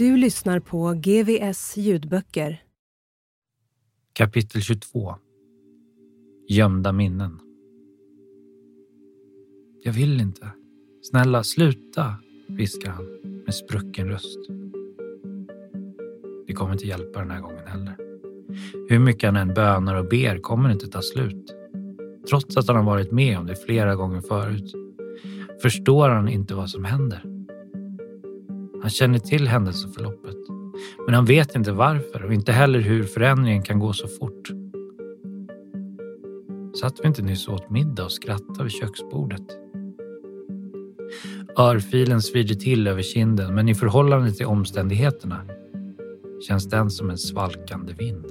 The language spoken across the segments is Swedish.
Du lyssnar på GVS ljudböcker. Kapitel 22 Gömda minnen Jag vill inte. Snälla, sluta, viskar han med sprucken röst. Det kommer inte hjälpa den här gången heller. Hur mycket han än bönar och ber kommer det inte ta slut. Trots att han har varit med om det flera gånger förut förstår han inte vad som händer. Han känner till händelseförloppet, men han vet inte varför och inte heller hur förändringen kan gå så fort. Satt vi inte nyss åt middag och skrattade vid köksbordet? Örfilen svider till över kinden, men i förhållande till omständigheterna känns den som en svalkande vind.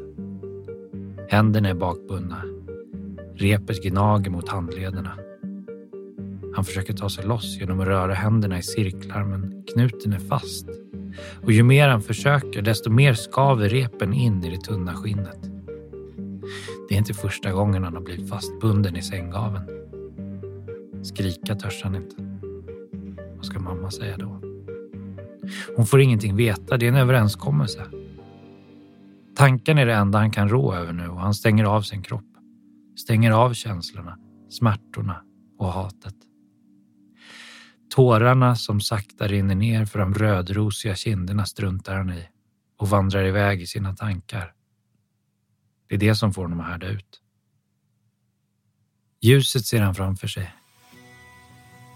Händerna är bakbundna. Repet gnager mot handlederna. Han försöker ta sig loss genom att röra händerna i cirklar men knuten är fast. Och ju mer han försöker desto mer skaver repen in i det tunna skinnet. Det är inte första gången han har blivit fastbunden i sänggaven. Skrika törs han inte. Vad ska mamma säga då? Hon får ingenting veta, det är en överenskommelse. Tanken är det enda han kan rå över nu och han stänger av sin kropp. Stänger av känslorna, smärtorna och hatet. Tårarna som sakta rinner ner för de rödrosiga kinderna struntar han i och vandrar iväg i sina tankar. Det är det som får honom att härda ut. Ljuset ser han framför sig.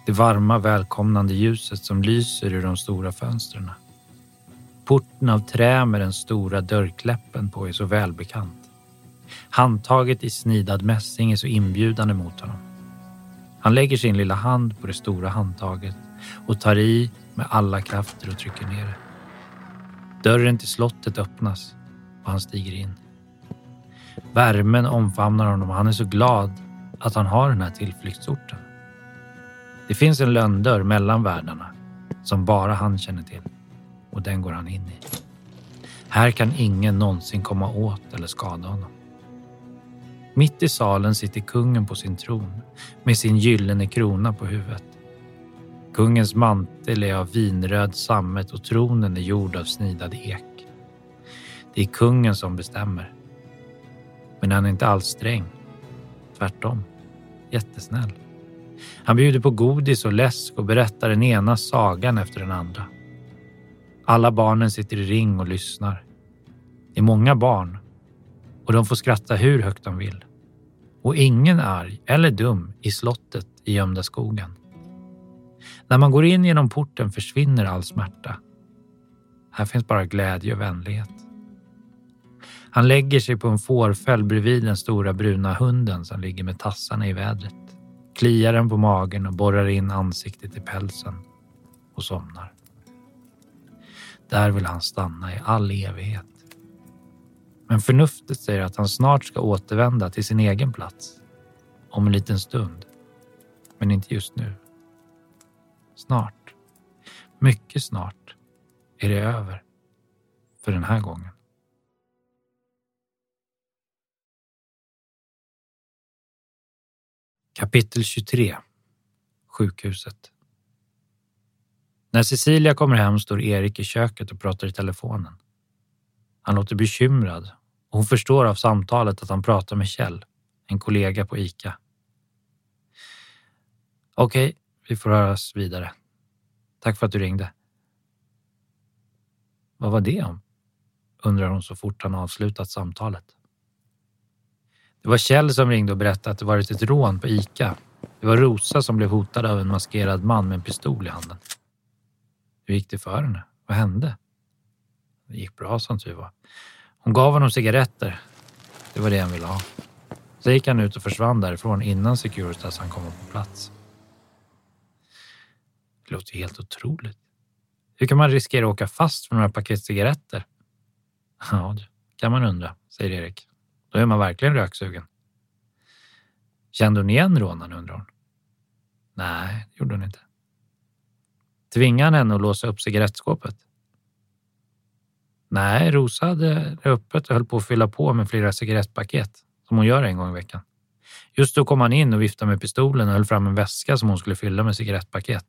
Det varma, välkomnande ljuset som lyser ur de stora fönstren. Porten av trä med den stora dörrkläppen på är så välbekant. Handtaget i snidad mässing är så inbjudande mot honom. Han lägger sin lilla hand på det stora handtaget och tar i med alla krafter och trycker ner det. Dörren till slottet öppnas och han stiger in. Värmen omfamnar honom och han är så glad att han har den här tillflyktsorten. Det finns en lönndörr mellan världarna som bara han känner till och den går han in i. Här kan ingen någonsin komma åt eller skada honom. Mitt i salen sitter kungen på sin tron med sin gyllene krona på huvudet. Kungens mantel är av vinröd sammet och tronen är gjord av snidad ek. Det är kungen som bestämmer. Men han är inte alls sträng. Tvärtom. Jättesnäll. Han bjuder på godis och läsk och berättar den ena sagan efter den andra. Alla barnen sitter i ring och lyssnar. Det är många barn och de får skratta hur högt de vill. Och ingen arg eller dum i slottet i gömda skogen. När man går in genom porten försvinner all smärta. Här finns bara glädje och vänlighet. Han lägger sig på en fårfäll bredvid den stora bruna hunden som ligger med tassarna i vädret, kliar den på magen och borrar in ansiktet i pälsen och somnar. Där vill han stanna i all evighet. Men förnuftet säger att han snart ska återvända till sin egen plats. Om en liten stund. Men inte just nu. Snart, mycket snart, är det över. För den här gången. Kapitel 23 Sjukhuset När Cecilia kommer hem står Erik i köket och pratar i telefonen. Han låter bekymrad och hon förstår av samtalet att han pratar med Kjell, en kollega på ICA. Okej, okay, vi får höras vidare. Tack för att du ringde. Vad var det om? undrar hon så fort han avslutat samtalet. Det var Kjell som ringde och berättade att det varit ett rån på ICA. Det var Rosa som blev hotad av en maskerad man med en pistol i handen. Hur gick det för henne? Vad hände? Det gick bra som tur var. Hon gav honom cigaretter. Det var det han ville ha. Så gick han ut och försvann därifrån innan Securitas han kom på plats. Det låter helt otroligt. Hur kan man riskera att åka fast för några paket cigaretter? Ja, det kan man undra, säger Erik. Då är man verkligen röksugen. Kände hon igen rånaren, undrar hon. Nej, det gjorde hon inte. Tvingade han henne att låsa upp cigarettskåpet? Nej, Rosa hade det öppet och höll på att fylla på med flera cigarettpaket, som hon gör en gång i veckan. Just då kom han in och viftade med pistolen och höll fram en väska som hon skulle fylla med cigarettpaket.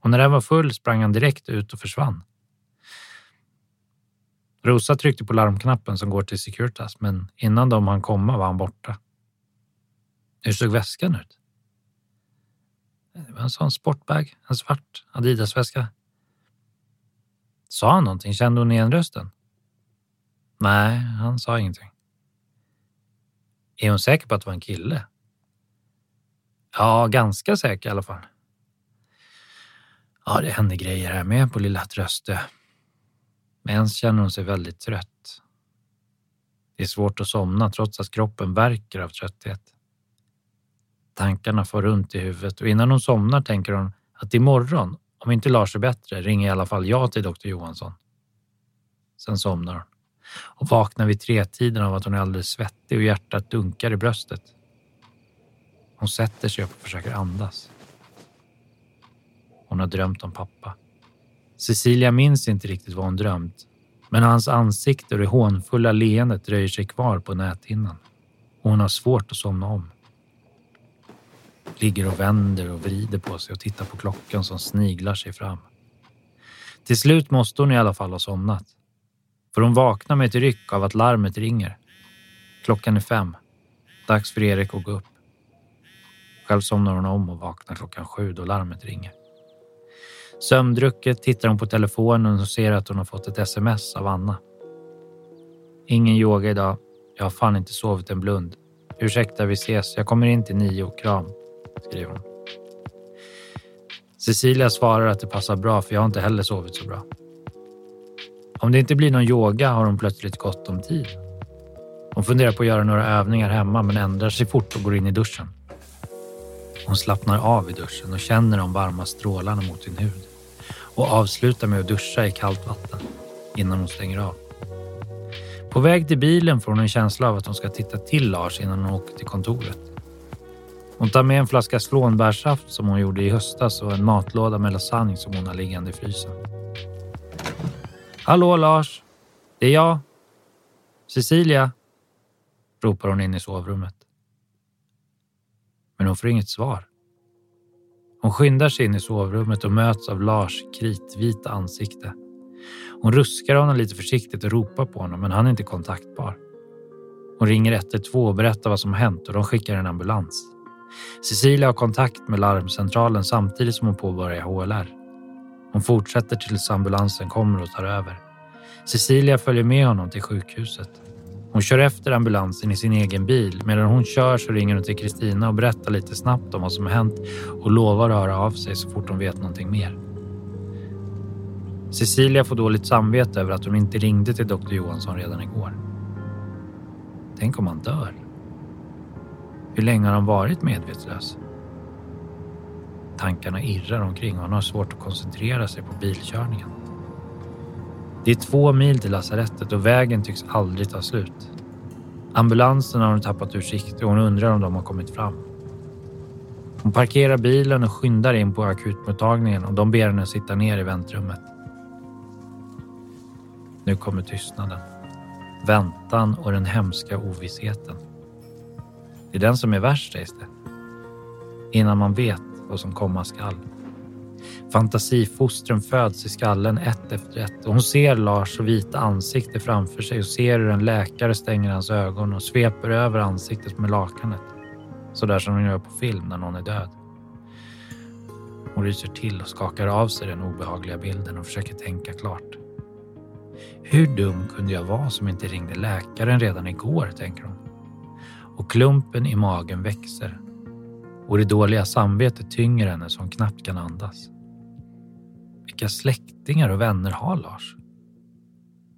Och när den var full sprang han direkt ut och försvann. Rosa tryckte på larmknappen som går till Securitas, men innan de hann komma var han borta. Hur såg väskan ut? Det var en sån sportbag, en svart Adidas-väska. Sa han någonting? Kände hon igen rösten? Nej, han sa ingenting. Är hon säker på att det var en kille? Ja, ganska säker i alla fall. Ja, det händer grejer här med på lilla Tröstö. Men känner hon sig väldigt trött. Det är svårt att somna trots att kroppen verkar av trötthet. Tankarna får runt i huvudet och innan hon somnar tänker hon att imorgon, om inte Lars är bättre, ringer i alla fall jag till doktor Johansson. Sen somnar hon och vaknar vid tretiden av att hon är alldeles svettig och hjärtat dunkar i bröstet. Hon sätter sig upp och försöker andas. Hon har drömt om pappa. Cecilia minns inte riktigt vad hon drömt, men hans ansikte och det hånfulla leendet dröjer sig kvar på näthinnan och hon har svårt att somna om. Ligger och vänder och vrider på sig och tittar på klockan som sniglar sig fram. Till slut måste hon i alla fall ha somnat. För hon vaknar med ett ryck av att larmet ringer. Klockan är fem. Dags för Erik att gå upp. Själv somnar hon om och vaknar klockan sju då larmet ringer. Sömndrucket tittar hon på telefonen och ser att hon har fått ett sms av Anna. Ingen yoga idag. Jag har fan inte sovit en blund. Ursäkta, vi ses. Jag kommer in till nio. Kram, skriver hon. Cecilia svarar att det passar bra för jag har inte heller sovit så bra. Om det inte blir någon yoga har hon plötsligt gott om tid. Hon funderar på att göra några övningar hemma men ändrar sig fort och går in i duschen. Hon slappnar av i duschen och känner de varma strålarna mot sin hud och avslutar med att duscha i kallt vatten innan hon stänger av. På väg till bilen får hon en känsla av att hon ska titta till Lars innan hon åker till kontoret. Hon tar med en flaska slånbärssaft som hon gjorde i höstas och en matlåda med lasagne som hon har liggande i frysen. Hallå Lars! Det är jag. Cecilia! ropar hon in i sovrummet. Men hon får inget svar. Hon skyndar sig in i sovrummet och möts av Lars kritvita ansikte. Hon ruskar honom lite försiktigt och ropar på honom, men han är inte kontaktbar. Hon ringer 112 och berättar vad som hänt och de skickar en ambulans. Cecilia har kontakt med larmcentralen samtidigt som hon påbörjar HLR. Hon fortsätter tills ambulansen kommer och tar över. Cecilia följer med honom till sjukhuset. Hon kör efter ambulansen i sin egen bil. Medan hon kör så ringer hon till Kristina och berättar lite snabbt om vad som har hänt och lovar att höra av sig så fort hon vet någonting mer. Cecilia får dåligt samvete över att hon inte ringde till doktor Johansson redan igår. Tänk om han dör? Hur länge har han varit medvetslös? Tankarna irrar omkring och han har svårt att koncentrera sig på bilkörningen. Det är två mil till lasarettet och vägen tycks aldrig ta slut. Ambulansen har hon tappat ur sikte och hon undrar om de har kommit fram. Hon parkerar bilen och skyndar in på akutmottagningen och de ber henne sitta ner i väntrummet. Nu kommer tystnaden. Väntan och den hemska ovissheten. Det är den som är värst sägs det. Innan man vet vad som komma skall. Fantasifostren föds i skallen ett efter ett och hon ser Lars vita ansikte framför sig och ser hur en läkare stänger hans ögon och sveper över ansiktet med lakanet. Så där som de gör på film när någon är död. Hon ryser till och skakar av sig den obehagliga bilden och försöker tänka klart. Hur dum kunde jag vara som inte ringde läkaren redan igår, tänker hon. Och klumpen i magen växer. Och det dåliga samvetet tynger henne så hon knappt kan andas. Vilka släktingar och vänner har Lars?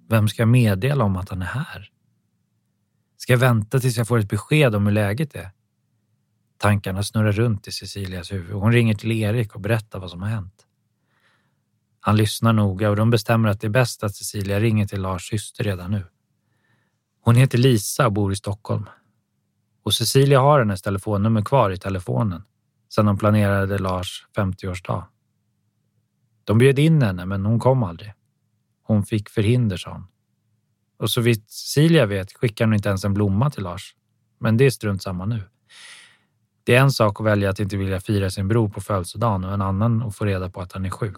Vem ska jag meddela om att han är här? Ska jag vänta tills jag får ett besked om hur läget är? Tankarna snurrar runt i Cecilias huvud och hon ringer till Erik och berättar vad som har hänt. Han lyssnar noga och de bestämmer att det är bäst att Cecilia ringer till Lars syster redan nu. Hon heter Lisa och bor i Stockholm. Och Cecilia har hennes telefonnummer kvar i telefonen sedan de planerade Lars 50-årsdag. De bjöd in henne, men hon kom aldrig. Hon fick förhinder, sa hon. Och så vitt Cecilia vet skickar hon inte ens en blomma till Lars. Men det är strunt samma nu. Det är en sak att välja att inte vilja fira sin bror på födelsedagen och en annan att få reda på att han är sjuk.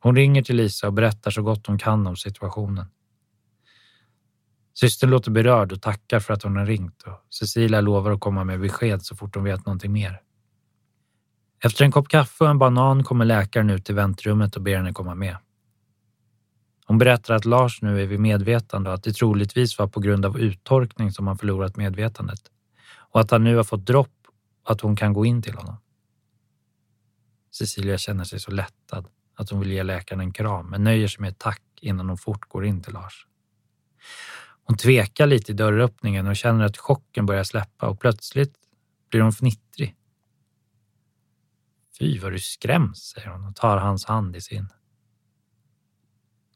Hon ringer till Lisa och berättar så gott hon kan om situationen. Systern låter berörd och tackar för att hon har ringt och Cecilia lovar att komma med besked så fort hon vet någonting mer. Efter en kopp kaffe och en banan kommer läkaren ut till väntrummet och ber henne komma med. Hon berättar att Lars nu är vid medvetande och att det troligtvis var på grund av uttorkning som han förlorat medvetandet och att han nu har fått dropp och att hon kan gå in till honom. Cecilia känner sig så lättad att hon vill ge läkaren en kram men nöjer sig med ett tack innan hon fort går in till Lars. Hon tvekar lite i dörröppningen och känner att chocken börjar släppa och plötsligt blir hon fnittrig. Fy vad du skräms, säger hon och tar hans hand i sin.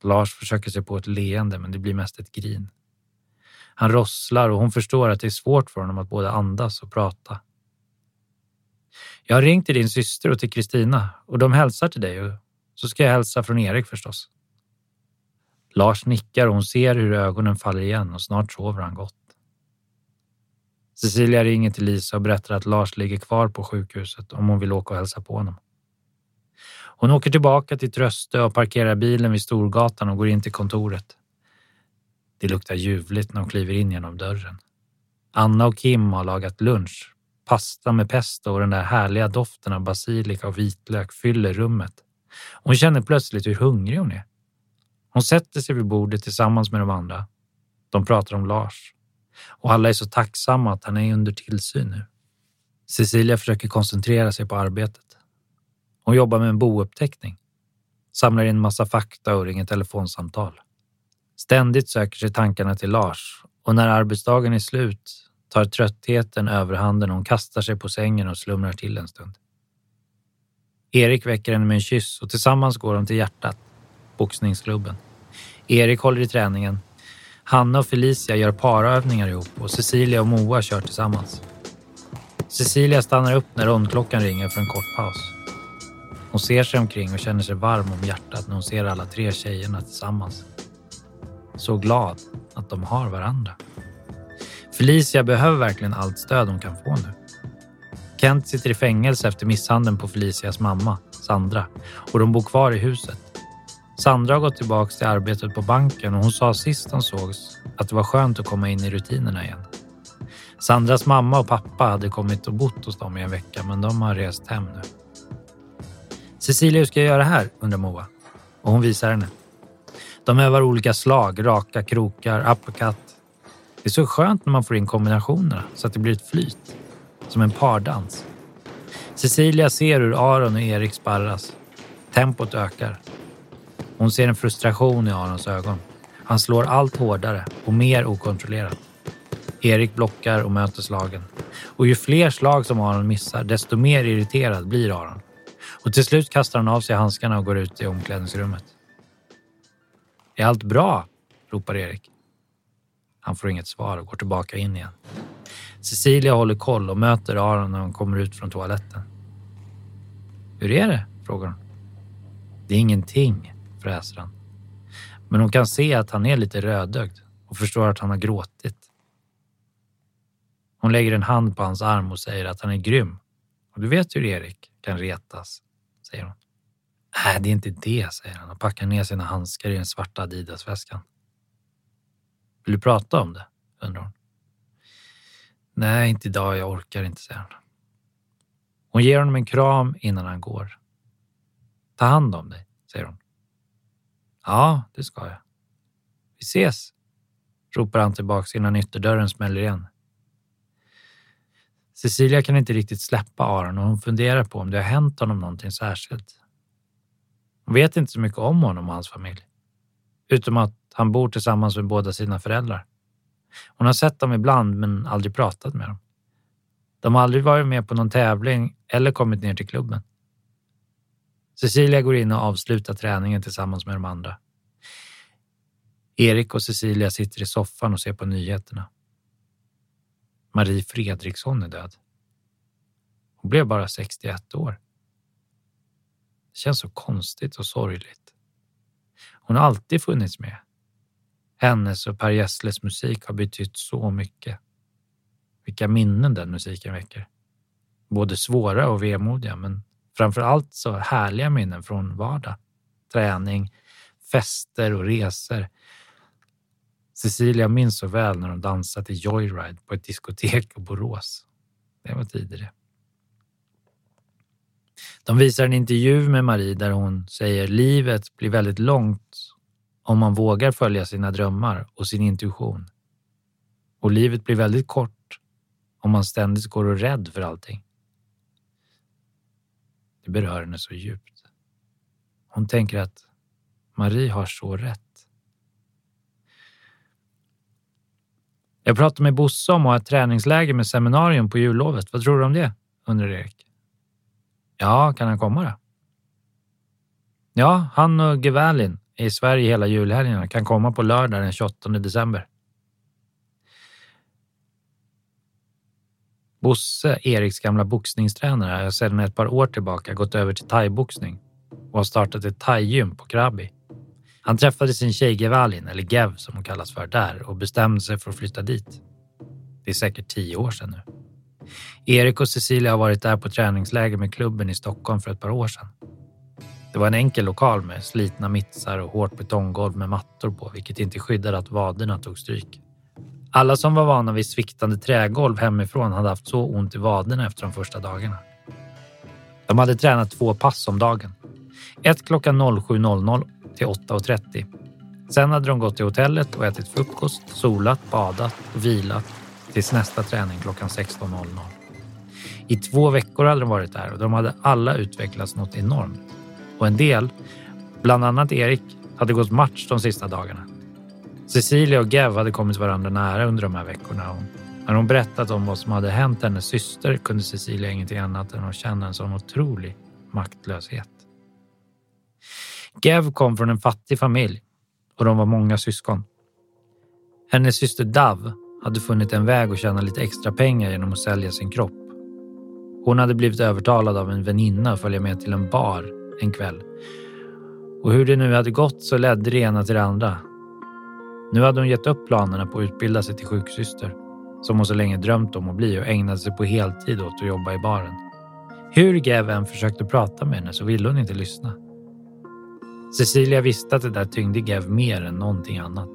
Lars försöker sig på ett leende men det blir mest ett grin. Han rosslar och hon förstår att det är svårt för honom att både andas och prata. Jag har ringt till din syster och till Kristina och de hälsar till dig och så ska jag hälsa från Erik förstås. Lars nickar och hon ser hur ögonen faller igen och snart sover han gott. Cecilia ringer till Lisa och berättar att Lars ligger kvar på sjukhuset om hon vill åka och hälsa på honom. Hon åker tillbaka till Tröste och parkerar bilen vid Storgatan och går in till kontoret. Det luktar ljuvligt när hon kliver in genom dörren. Anna och Kim har lagat lunch. Pasta med pesto och den där härliga doften av basilika och vitlök fyller rummet. Hon känner plötsligt hur hungrig hon är. Hon sätter sig vid bordet tillsammans med de andra. De pratar om Lars och alla är så tacksamma att han är under tillsyn nu. Cecilia försöker koncentrera sig på arbetet. Hon jobbar med en bouppteckning, samlar in massa fakta och ringer telefonsamtal. Ständigt söker sig tankarna till Lars och när arbetsdagen är slut tar tröttheten överhanden och hon kastar sig på sängen och slumrar till en stund. Erik väcker henne med en kyss och tillsammans går de till hjärtat, boxningsklubben. Erik håller i träningen. Hanna och Felicia gör parövningar ihop och Cecilia och Moa kör tillsammans. Cecilia stannar upp när rondklockan ringer för en kort paus. Hon ser sig omkring och känner sig varm om hjärtat när hon ser alla tre tjejerna tillsammans. Så glad att de har varandra. Felicia behöver verkligen allt stöd hon kan få nu. Kent sitter i fängelse efter misshandeln på Felicias mamma, Sandra, och de bor kvar i huset. Sandra har gått tillbaka till arbetet på banken och hon sa sist de sågs att det var skönt att komma in i rutinerna igen. Sandras mamma och pappa hade kommit och bott hos dem i en vecka men de har rest hem nu. Cecilia, hur ska jag göra här? undrar Moa och hon visar henne. De övar olika slag, raka krokar, uppercut. Det är så skönt när man får in kombinationerna så att det blir ett flyt. Som en pardans. Cecilia ser hur Aron och Erik sparras. Tempot ökar. Hon ser en frustration i Arons ögon. Han slår allt hårdare och mer okontrollerat. Erik blockar och möter slagen. Och ju fler slag som Aron missar, desto mer irriterad blir Aron. Och till slut kastar han av sig handskarna och går ut i omklädningsrummet. Är allt bra? ropar Erik. Han får inget svar och går tillbaka in igen. Cecilia håller koll och möter Aron när hon kommer ut från toaletten. Hur är det? frågar hon. Det är ingenting, fräser han. Men hon kan se att han är lite rödögd och förstår att han har gråtit. Hon lägger en hand på hans arm och säger att han är grym. Och du vet hur Erik kan retas, säger hon. Nej, det är inte det, säger han och packar ner sina handskar i den svarta Adidas-väskan. Vill du prata om det? undrar hon. Nej, inte idag. Jag orkar inte, säger han. Hon ger honom en kram innan han går. Ta hand om dig, säger hon. Ja, det ska jag. Vi ses, ropar han tillbaks innan ytterdörren smäller igen. Cecilia kan inte riktigt släppa Aron och hon funderar på om det har hänt honom någonting särskilt. Hon vet inte så mycket om honom och hans familj. Utom att han bor tillsammans med båda sina föräldrar. Hon har sett dem ibland men aldrig pratat med dem. De har aldrig varit med på någon tävling eller kommit ner till klubben. Cecilia går in och avslutar träningen tillsammans med de andra. Erik och Cecilia sitter i soffan och ser på nyheterna. Marie Fredriksson är död. Hon blev bara 61 år. Det känns så konstigt och sorgligt. Hon har alltid funnits med. Hennes och Per Gessles musik har betytt så mycket. Vilka minnen den musiken väcker. Både svåra och vemodiga, men framför allt så härliga minnen från vardag. Träning, fester och resor. Cecilia minns så väl när de dansade till Joyride på ett diskotek i Borås. Det var tider det. De visar en intervju med Marie där hon säger livet blir väldigt långt om man vågar följa sina drömmar och sin intuition. Och livet blir väldigt kort om man ständigt går och rädd för allting. Det berör henne så djupt. Hon tänker att Marie har så rätt. Jag pratade med Bosse om att ha ett träningsläger med seminarium på jullovet. Vad tror du om det? undrar Erik. Ja, kan han komma då? Ja, han och Gevalin i Sverige hela julhelgen. Kan komma på lördag den 28 december. Bosse, Eriks gamla boxningstränare, har sedan ett par år tillbaka gått över till thaiboxning och har startat ett thaigym på Krabi. Han träffade sin tjej Gevalin, eller Gev som hon kallas för, där och bestämde sig för att flytta dit. Det är säkert tio år sedan nu. Erik och Cecilia har varit där på träningsläger med klubben i Stockholm för ett par år sedan. Det var en enkel lokal med slitna mittsar och hårt betonggolv med mattor på, vilket inte skyddade att vaderna tog stryk. Alla som var vana vid sviktande trägolv hemifrån hade haft så ont i vaderna efter de första dagarna. De hade tränat två pass om dagen. Ett klockan 07.00 till 8.30. Sen hade de gått till hotellet och ätit frukost, solat, badat och vilat tills nästa träning klockan 16.00. I två veckor hade de varit där och de hade alla utvecklats något enormt. Och en del, bland annat Erik, hade gått match de sista dagarna. Cecilia och Gev hade kommit varandra nära under de här veckorna. Och när hon berättat om vad som hade hänt hennes syster kunde Cecilia ingenting annat än att känna en sån otrolig maktlöshet. Gev kom från en fattig familj och de var många syskon. Hennes syster Dav hade funnit en väg att tjäna lite extra pengar genom att sälja sin kropp. Hon hade blivit övertalad av en väninna att följa med till en bar en kväll. Och hur det nu hade gått så ledde det ena till det andra. Nu hade hon gett upp planerna på att utbilda sig till sjuksyster, som hon så länge drömt om att bli och ägnade sig på heltid åt att jobba i baren. Hur Gev än försökte prata med henne så ville hon inte lyssna. Cecilia visste att det där tyngde Gev mer än någonting annat.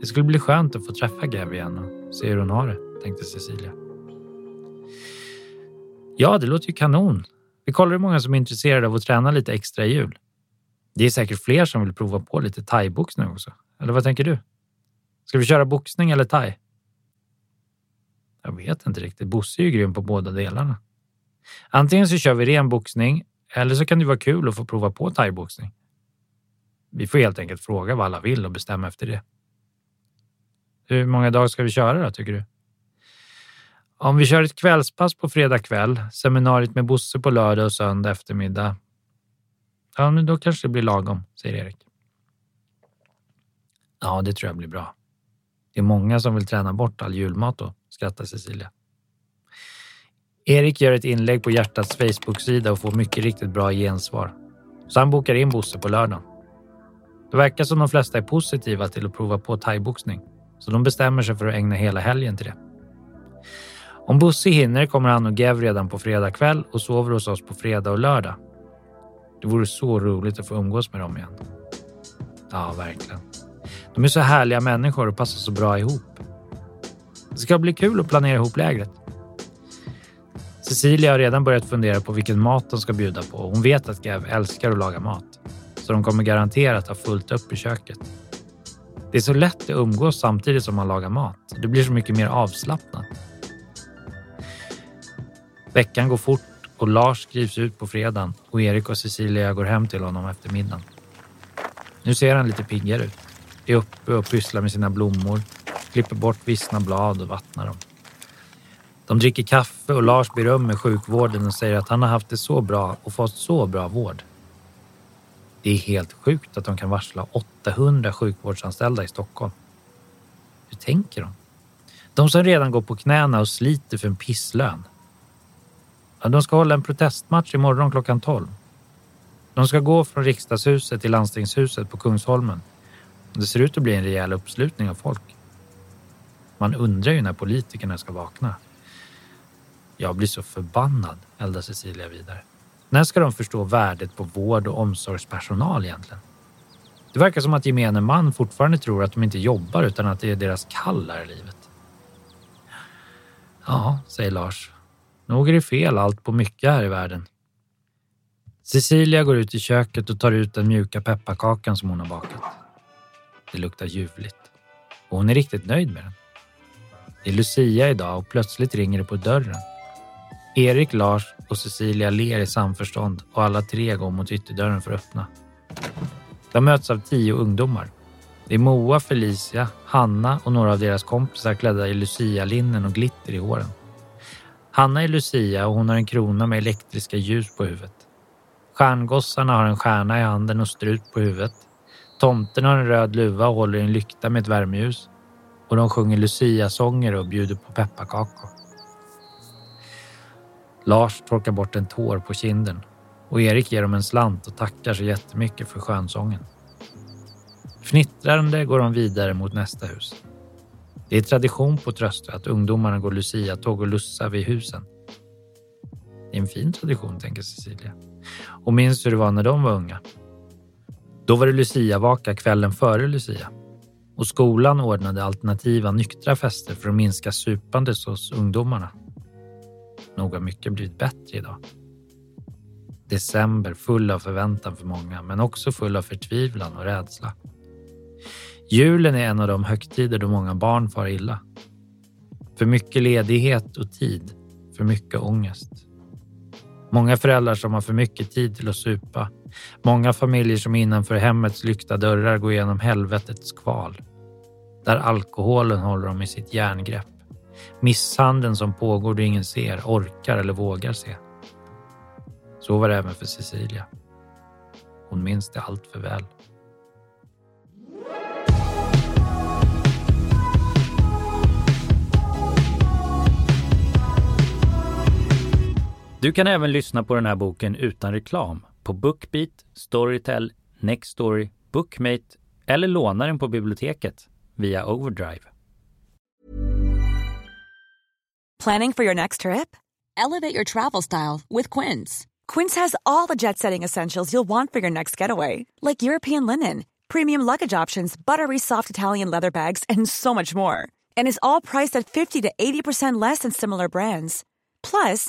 Det skulle bli skönt att få träffa Gev igen och se hur hon har det, tänkte Cecilia. Ja, det låter ju kanon. Vi kollar hur många som är intresserade av att träna lite extra i jul. Det är säkert fler som vill prova på lite thaiboxning också. Eller vad tänker du? Ska vi köra boxning eller thai? Jag vet inte riktigt. Bosse är ju grym på båda delarna. Antingen så kör vi ren boxning eller så kan det vara kul att få prova på thaiboxning. Vi får helt enkelt fråga vad alla vill och bestämma efter det. Hur många dagar ska vi köra då, tycker du? Om vi kör ett kvällspass på fredag kväll, seminariet med Bosse på lördag och söndag eftermiddag. Ja, men då kanske det blir lagom, säger Erik. Ja, det tror jag blir bra. Det är många som vill träna bort all julmat då, skrattar Cecilia. Erik gör ett inlägg på Hjärtats Facebook-sida och får mycket riktigt bra gensvar. Så han bokar in Bosse på lördagen. Det verkar som de flesta är positiva till att prova på thaiboxning, så de bestämmer sig för att ägna hela helgen till det. Om Bosse hinner kommer han och Gev redan på fredag kväll och sover hos oss på fredag och lördag. Det vore så roligt att få umgås med dem igen. Ja, verkligen. De är så härliga människor och passar så bra ihop. Det ska bli kul att planera ihop lägret. Cecilia har redan börjat fundera på vilken mat de ska bjuda på. Hon vet att Gav älskar att laga mat, så de kommer garanterat ha fullt upp i köket. Det är så lätt att umgås samtidigt som man lagar mat. Det blir så mycket mer avslappnat. Veckan går fort och Lars skrivs ut på fredagen och Erik och Cecilia går hem till honom efter middagen. Nu ser han lite piggare ut. Är uppe och pysslar med sina blommor, klipper bort vissna blad och vattnar dem. De dricker kaffe och Lars berömmer sjukvården och säger att han har haft det så bra och fått så bra vård. Det är helt sjukt att de kan varsla 800 sjukvårdsanställda i Stockholm. Hur tänker de? De som redan går på knäna och sliter för en pisslön. De ska hålla en protestmatch imorgon klockan 12. De ska gå från riksdagshuset till landstingshuset på Kungsholmen. Det ser ut att bli en rejäl uppslutning av folk. Man undrar ju när politikerna ska vakna. Jag blir så förbannad, eldar Cecilia vidare. När ska de förstå värdet på vård och omsorgspersonal egentligen? Det verkar som att gemene man fortfarande tror att de inte jobbar utan att det är deras kall här i livet. Ja, säger Lars. Nog är det fel allt på mycket här i världen. Cecilia går ut i köket och tar ut den mjuka pepparkakan som hon har bakat. Det luktar ljuvligt och hon är riktigt nöjd med den. Det är Lucia idag och plötsligt ringer det på dörren. Erik, Lars och Cecilia ler i samförstånd och alla tre går mot ytterdörren för att öppna. De möts av tio ungdomar. Det är Moa, Felicia, Hanna och några av deras kompisar klädda i Lucia-linnen och glitter i håren. Hanna är Lucia och hon har en krona med elektriska ljus på huvudet. Stjärngossarna har en stjärna i handen och strut på huvudet. Tomten har en röd luva och håller i en lykta med ett värmeljus. Och de sjunger Lucia-sånger och bjuder på pepparkakor. Lars torkar bort en tår på kinden och Erik ger dem en slant och tackar så jättemycket för skönsången. Fnittrande går de vidare mot nästa hus. Det är tradition på Tröstö att ungdomarna går Lucia-tåg och lussar vid husen. Det är en fin tradition, tänker Cecilia. Och minns hur det var när de var unga. Då var det Lucia-vaka kvällen före Lucia. Och skolan ordnade alternativa nyktra fester för att minska supandet hos ungdomarna. Nog har mycket blivit bättre idag. December full av förväntan för många, men också full av förtvivlan och rädsla. Julen är en av de högtider då många barn far illa. För mycket ledighet och tid, för mycket ångest. Många föräldrar som har för mycket tid till att supa. Många familjer som innanför hemmets lyckta dörrar går igenom helvetets kval. Där alkoholen håller dem i sitt järngrepp. Misshandeln som pågår då ingen ser, orkar eller vågar se. Så var det även för Cecilia. Hon minns det allt för väl. Du kan även lyssna på den här boken utan reklam på Bookbeat, Storytel, Nextory, Bookmate eller låna den på biblioteket via Overdrive. Planning for your next trip? Elevate your travel style with Quince. Quince has all the jet-setting essentials you'll want for your next getaway, like European linen, premium luggage options, buttery soft Italian leather bags, and so much more. And is all priced at 50 to 80% less than similar brands. Plus,